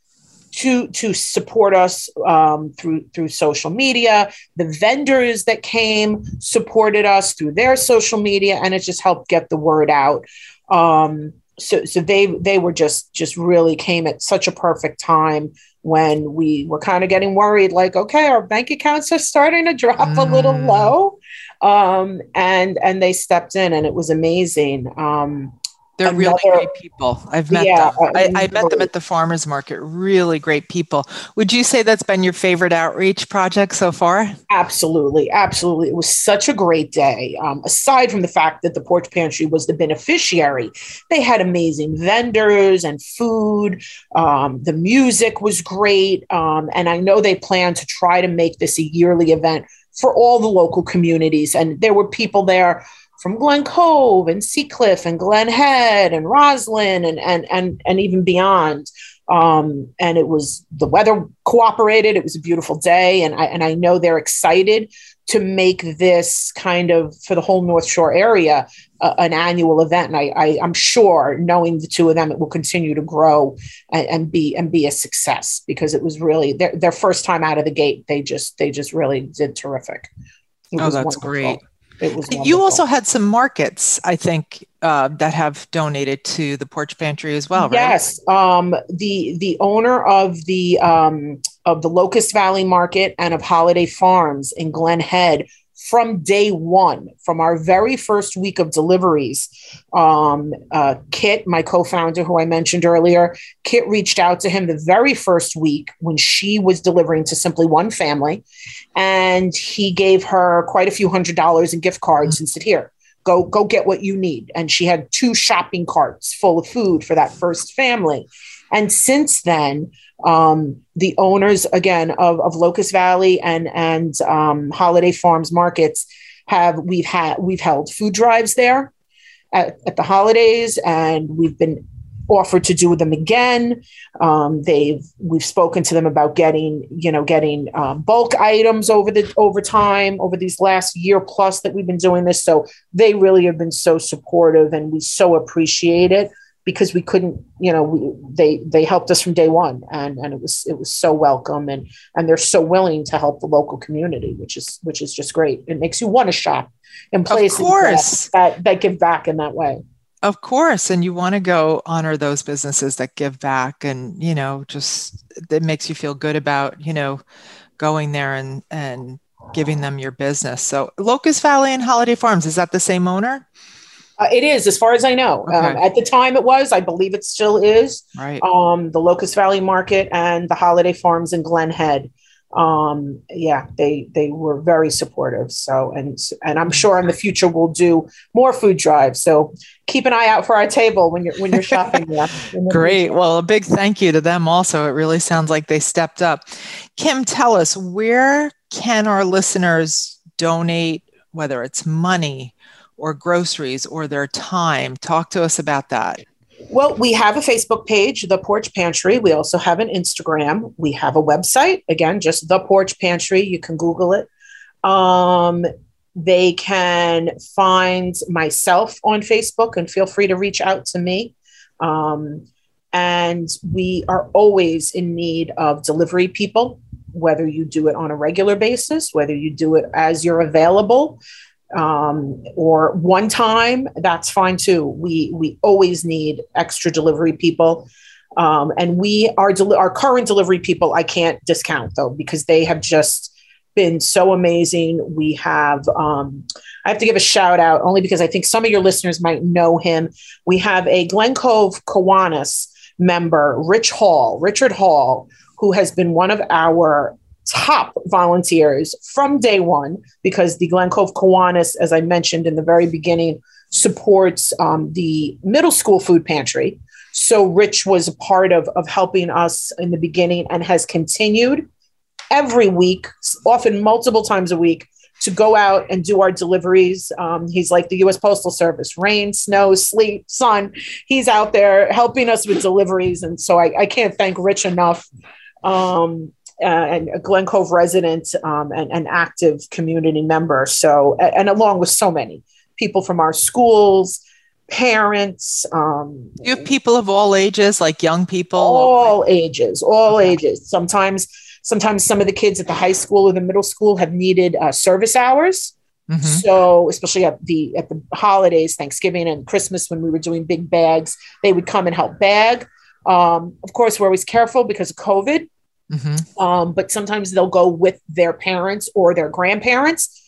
to to support us um, through through social media. The vendors that came supported us through their social media, and it just helped get the word out. Um, so so they they were just just really came at such a perfect time when we were kind of getting worried, like, okay, our bank accounts are starting to drop mm. a little mm. low. Um, and and they stepped in and it was amazing. Um, they're Another, really great people. I've met yeah, them. I, I, met them at the farmers market. Really great people. Would you say that's been your favorite outreach project so far? Absolutely, absolutely. It was such a great day. Um, aside from the fact that the porch pantry was the beneficiary, they had amazing vendors and food. Um, the music was great, um, and I know they plan to try to make this a yearly event for all the local communities. And there were people there from Glen Cove and Seacliff and Glen Head and Roslyn and and and and even beyond. Um, and it was the weather cooperated. It was a beautiful day, and I and I know they're excited to make this kind of for the whole North Shore area uh, an annual event. And I, I am sure, knowing the two of them, it will continue to grow and, and, be and be a success because it was really their their first time out of the gate. They just they just really did terrific. It oh, that's wonderful. great. It was you also had some markets, I think, uh, that have donated to the porch pantry as well, right? Yes. Um, the the owner of the um, of the Locust Valley Market and of Holiday Farms in Glen Head from day one, from our very first week of deliveries, um, uh, Kit, my co founder, who I mentioned earlier, Kit reached out to him the very first week when she was delivering to simply one family. And he gave her quite a few hundred dollars in gift cards mm-hmm. and said, Here, go go get what you need and she had two shopping carts full of food for that first family and since then um, the owners again of, of locust valley and and um, holiday farms markets have we've had we've held food drives there at, at the holidays and we've been offered to do them again. Um, they've we've spoken to them about getting you know getting um, bulk items over the over time over these last year plus that we've been doing this. So they really have been so supportive, and we so appreciate it because we couldn't you know we, they they helped us from day one and and it was it was so welcome and and they're so willing to help the local community which is which is just great it makes you want to shop in places that, that, that give back in that way of course. And you want to go honor those businesses that give back and, you know, just it makes you feel good about, you know, going there and, and giving them your business. So Locust Valley and Holiday Farms, is that the same owner? Uh, it is, as far as I know. Okay. Um, at the time, it was. I believe it still is. Right. Um, the Locust Valley Market and the Holiday Farms in Glen Head um, yeah, they they were very supportive. So and and I'm sure in the future we'll do more food drives. So keep an eye out for our table when you're when you're shopping there. Great. Future. Well, a big thank you to them also. It really sounds like they stepped up. Kim, tell us where can our listeners donate, whether it's money or groceries or their time? Talk to us about that. Well, we have a Facebook page, The Porch Pantry. We also have an Instagram. We have a website, again, just The Porch Pantry. You can Google it. Um, they can find myself on Facebook and feel free to reach out to me. Um, and we are always in need of delivery people, whether you do it on a regular basis, whether you do it as you're available um, or one time, that's fine too. We we always need extra delivery people. Um, and we our del- our current delivery people I can't discount though because they have just been so amazing. We have um, I have to give a shout out only because I think some of your listeners might know him. We have a Glen Cove Kiwanis member, Rich Hall, Richard Hall, who has been one of our top volunteers from day one because the Glen Cove Kiwanis, as I mentioned in the very beginning, supports um, the middle school food pantry. So Rich was a part of, of helping us in the beginning and has continued every week, often multiple times a week, to go out and do our deliveries. Um, he's like the US Postal Service rain, snow, sleet, sun. He's out there helping us with deliveries. And so I, I can't thank Rich enough. Um, uh, and a Glen Cove resident um, and an active community member. So, and along with so many people from our schools, parents. Um, you have people of all ages, like young people. All ages, all okay. ages. Sometimes, sometimes some of the kids at the high school or the middle school have needed uh, service hours. Mm-hmm. So, especially at the at the holidays, Thanksgiving and Christmas, when we were doing big bags, they would come and help bag. Um, of course, we're always careful because of COVID Mm-hmm. Um, but sometimes they'll go with their parents or their grandparents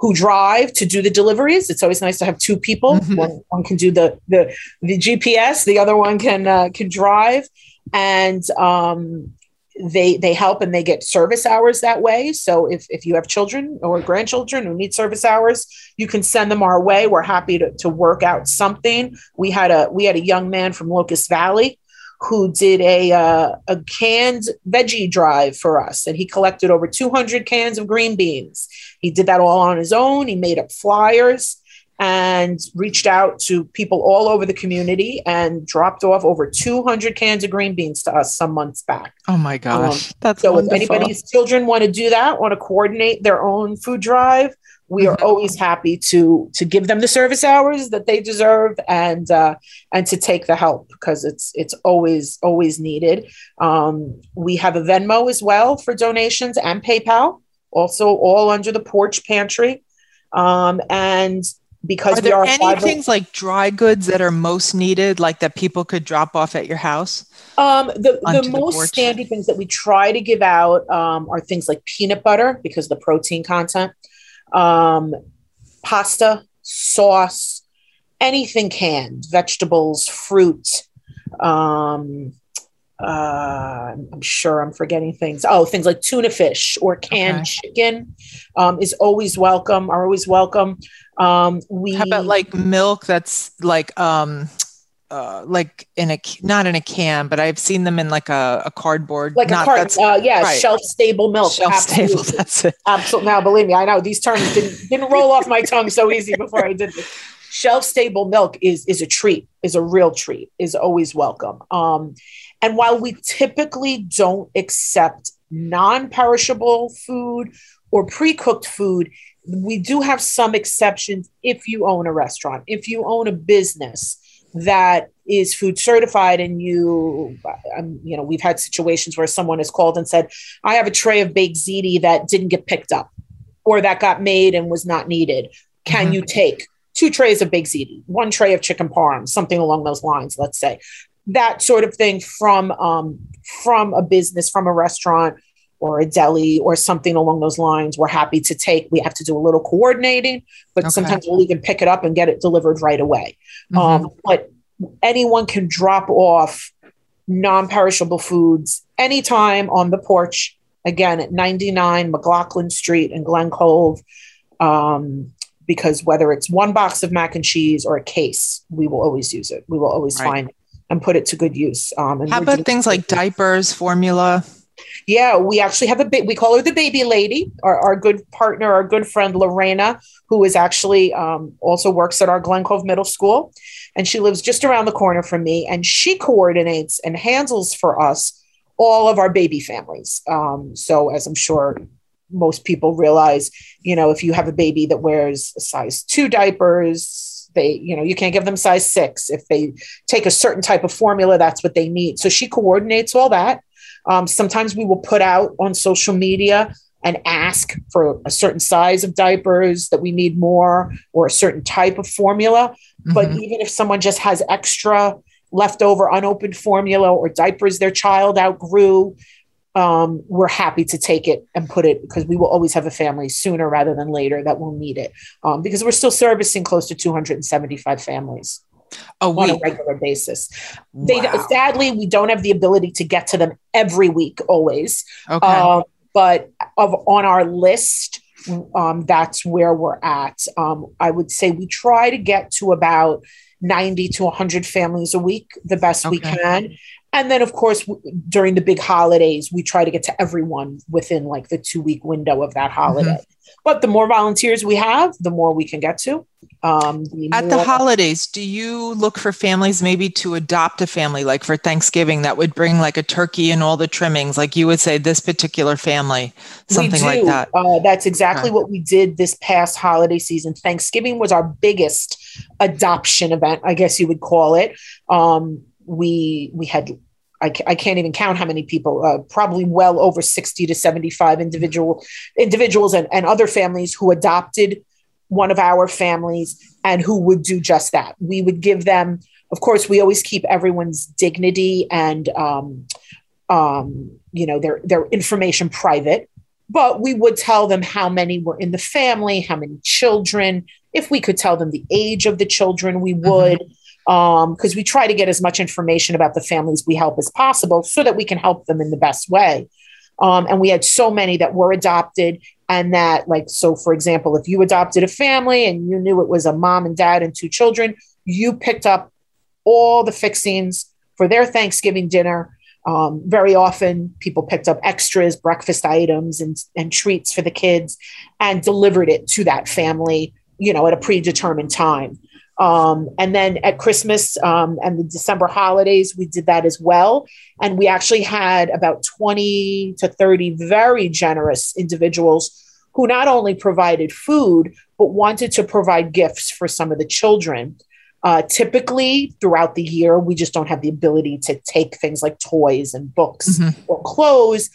who drive to do the deliveries. It's always nice to have two people. Mm-hmm. One, one can do the the the GPS, the other one can uh, can drive, and um, they they help and they get service hours that way. So if if you have children or grandchildren who need service hours, you can send them our way. We're happy to to work out something. We had a we had a young man from Locust Valley who did a uh, a canned veggie drive for us, and he collected over 200 cans of green beans. He did that all on his own. He made up flyers and reached out to people all over the community and dropped off over 200 cans of green beans to us some months back. Oh my gosh, um, that's so. Wonderful. If anybody's children want to do that, want to coordinate their own food drive, we are mm-hmm. always happy to to give them the service hours that they deserve and uh, and to take the help because it's it's always always needed. Um, we have a Venmo as well for donations and PayPal, also all under the porch pantry. Um, and because are there any things like dry goods that are most needed, like that people could drop off at your house? Um, the the most the standard things that we try to give out um, are things like peanut butter because the protein content um, pasta, sauce, anything canned, vegetables, fruit. Um, uh, I'm sure I'm forgetting things. Oh, things like tuna fish or canned okay. chicken um, is always welcome. Are always welcome. Um, we how about like milk that's like um, uh, like in a not in a can, but I've seen them in like a, a cardboard, like not, a carton. Uh, yeah, right. shelf stable milk. Shelf Absolutely. stable. That's it. Absolutely. Now, believe me, I know these terms didn't didn't roll off my tongue so easy before I did this. Shelf stable milk is is a treat. Is a real treat. Is always welcome. Um, and while we typically don't accept non-perishable food or pre-cooked food, we do have some exceptions if you own a restaurant, if you own a business that is food certified and you um, you know we've had situations where someone has called and said i have a tray of baked ziti that didn't get picked up or that got made and was not needed can mm-hmm. you take two trays of baked ziti one tray of chicken parm something along those lines let's say that sort of thing from um, from a business from a restaurant or a deli or something along those lines we're happy to take we have to do a little coordinating but okay. sometimes we'll even pick it up and get it delivered right away mm-hmm. um, but anyone can drop off non-perishable foods anytime on the porch again at 99 mclaughlin street in glen cove um, because whether it's one box of mac and cheese or a case we will always use it we will always right. find it and put it to good use um, how about things like diapers formula yeah, we actually have a bit. We call her the baby lady. Our, our good partner, our good friend Lorena, who is actually um, also works at our Glen Cove Middle School, and she lives just around the corner from me. And she coordinates and handles for us all of our baby families. Um, so, as I'm sure most people realize, you know, if you have a baby that wears size two diapers, they, you know, you can't give them size six. If they take a certain type of formula, that's what they need. So she coordinates all that. Um, sometimes we will put out on social media and ask for a certain size of diapers that we need more or a certain type of formula. Mm-hmm. But even if someone just has extra leftover unopened formula or diapers their child outgrew, um, we're happy to take it and put it because we will always have a family sooner rather than later that will need it um, because we're still servicing close to 275 families a week. on a regular basis. Wow. They sadly we don't have the ability to get to them every week always. Okay. Uh, but of on our list, um, that's where we're at. Um, I would say we try to get to about 90 to 100 families a week the best okay. we can. And then, of course, w- during the big holidays, we try to get to everyone within like the two week window of that holiday. Mm-hmm. But the more volunteers we have, the more we can get to. Um, the At the holidays, do you look for families maybe to adopt a family, like for Thanksgiving, that would bring like a turkey and all the trimmings, like you would say this particular family, something like that? Uh, that's exactly okay. what we did this past holiday season. Thanksgiving was our biggest adoption event, I guess you would call it. Um, we we had I, I can't even count how many people, uh, probably well over 60 to 75 individual individuals and, and other families who adopted one of our families and who would do just that. We would give them, of course, we always keep everyone's dignity and um, um, you know, their their information private, but we would tell them how many were in the family, how many children. If we could tell them the age of the children, we mm-hmm. would. Mm-hmm because um, we try to get as much information about the families we help as possible so that we can help them in the best way. Um, and we had so many that were adopted and that like so for example if you adopted a family and you knew it was a mom and dad and two children you picked up all the fixings for their thanksgiving dinner um, very often people picked up extras breakfast items and, and treats for the kids and delivered it to that family you know at a predetermined time um, and then at Christmas um, and the December holidays, we did that as well. And we actually had about 20 to 30 very generous individuals who not only provided food, but wanted to provide gifts for some of the children. Uh, typically, throughout the year, we just don't have the ability to take things like toys and books mm-hmm. or clothes.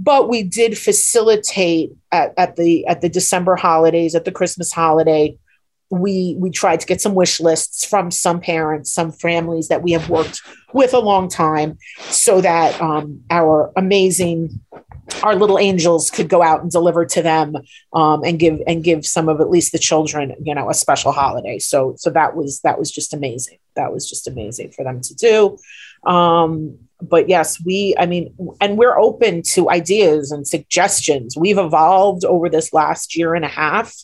But we did facilitate at, at the at the December holidays, at the Christmas holiday, we we tried to get some wish lists from some parents, some families that we have worked with a long time, so that um, our amazing our little angels could go out and deliver to them um, and give and give some of at least the children you know a special holiday. So so that was that was just amazing. That was just amazing for them to do. Um, but yes we i mean and we're open to ideas and suggestions. We've evolved over this last year and a half.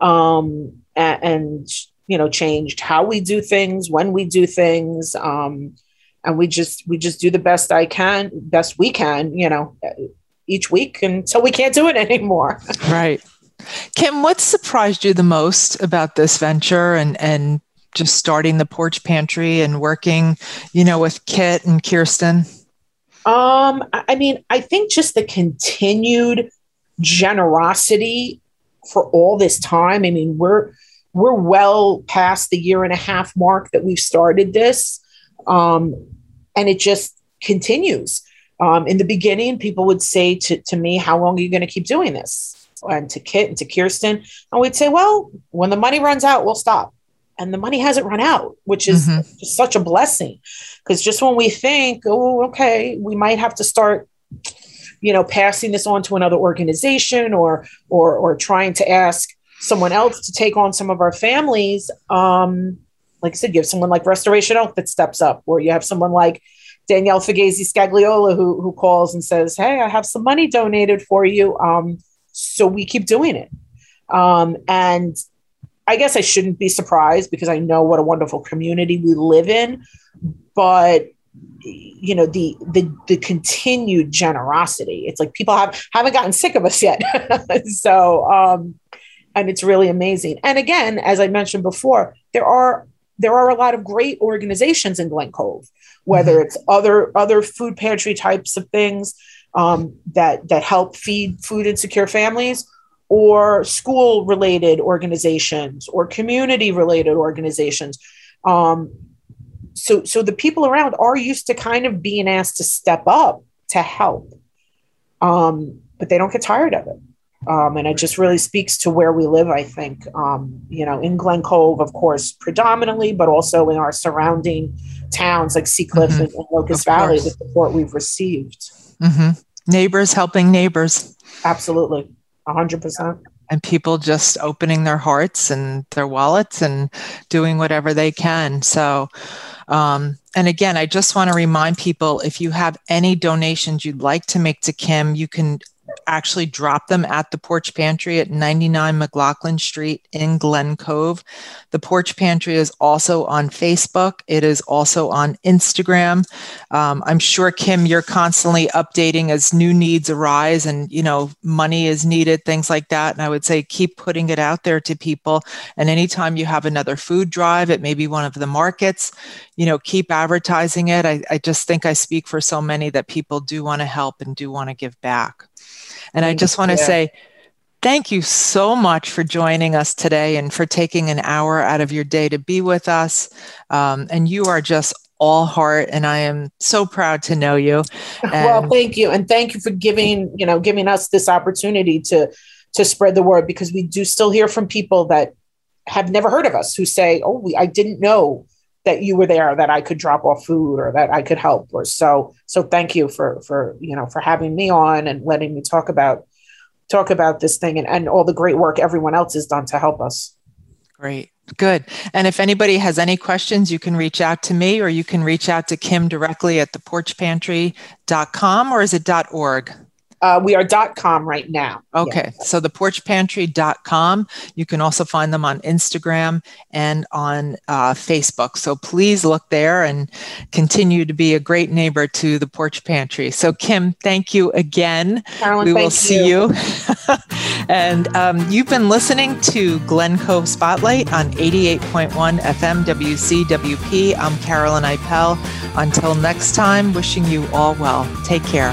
Um, and, and, you know changed how we do things when we do things um, and we just we just do the best i can best we can you know each week until we can't do it anymore. Right. Kim what surprised you the most about this venture and and just starting the porch pantry and working you know with kit and kirsten? Um i mean i think just the continued generosity for all this time. I mean, we're we're well past the year and a half mark that we've started this, um, and it just continues. Um, in the beginning, people would say to, to me, "How long are you going to keep doing this?" And to Kit and to Kirsten, and we'd say, "Well, when the money runs out, we'll stop." And the money hasn't run out, which is mm-hmm. just such a blessing. Because just when we think, "Oh, okay, we might have to start you know, passing this on to another organization or or or trying to ask someone else to take on some of our families. Um, like I said, you have someone like Restoration Oak that steps up, or you have someone like Danielle Fugazy Scagliola who who calls and says, "Hey, I have some money donated for you." Um, so we keep doing it, um, and I guess I shouldn't be surprised because I know what a wonderful community we live in, but you know the the the continued generosity. It's like people have haven't gotten sick of us yet. So um and it's really amazing. And again as i mentioned before there are there are a lot of great organizations in glen cove whether mm-hmm. it's other other food pantry types of things um, that that help feed food insecure families or school related organizations or community related organizations. Um, so so the people around are used to kind of being asked to step up to help um, but they don't get tired of it. Um, and it just really speaks to where we live i think. Um, you know in glen cove of course predominantly but also in our surrounding towns like seacliff mm-hmm. and, and, locust valley the support we've received. Mm-hmm. neighbors helping neighbors. Absolutely. 100% and people just opening their hearts and their wallets and doing whatever they can. So um, and again, I just want to remind people if you have any donations you'd like to make to Kim, you can actually drop them at the Porch Pantry at 99 McLaughlin Street in Glen Cove. The Porch Pantry is also on Facebook. It is also on Instagram. Um, I'm sure Kim, you're constantly updating as new needs arise, and you know money is needed, things like that. And I would say keep putting it out there to people. And anytime you have another food drive, it may be one of the markets. You know, keep advertising it. I, I just think I speak for so many that people do want to help and do want to give back. And I just want to yeah. say thank you so much for joining us today and for taking an hour out of your day to be with us. Um, and you are just all heart and i am so proud to know you and well thank you and thank you for giving you know giving us this opportunity to to spread the word because we do still hear from people that have never heard of us who say oh we, i didn't know that you were there that I could drop off food or that I could help or so so thank you for for you know for having me on and letting me talk about talk about this thing and, and all the great work everyone else has done to help us. Great. Good. And if anybody has any questions, you can reach out to me or you can reach out to Kim directly at theporchpantry.com or is it .org? Uh, we are .com right now. Okay, yeah. so the porchpantry.com. You can also find them on Instagram and on uh, Facebook. So please look there and continue to be a great neighbor to the Porch Pantry. So Kim, thank you again. Carolyn, we will see you. and um, you've been listening to Glen Cove Spotlight on 88.1 FM WCWP. I'm Carolyn Ipel. Until next time, wishing you all well. Take care.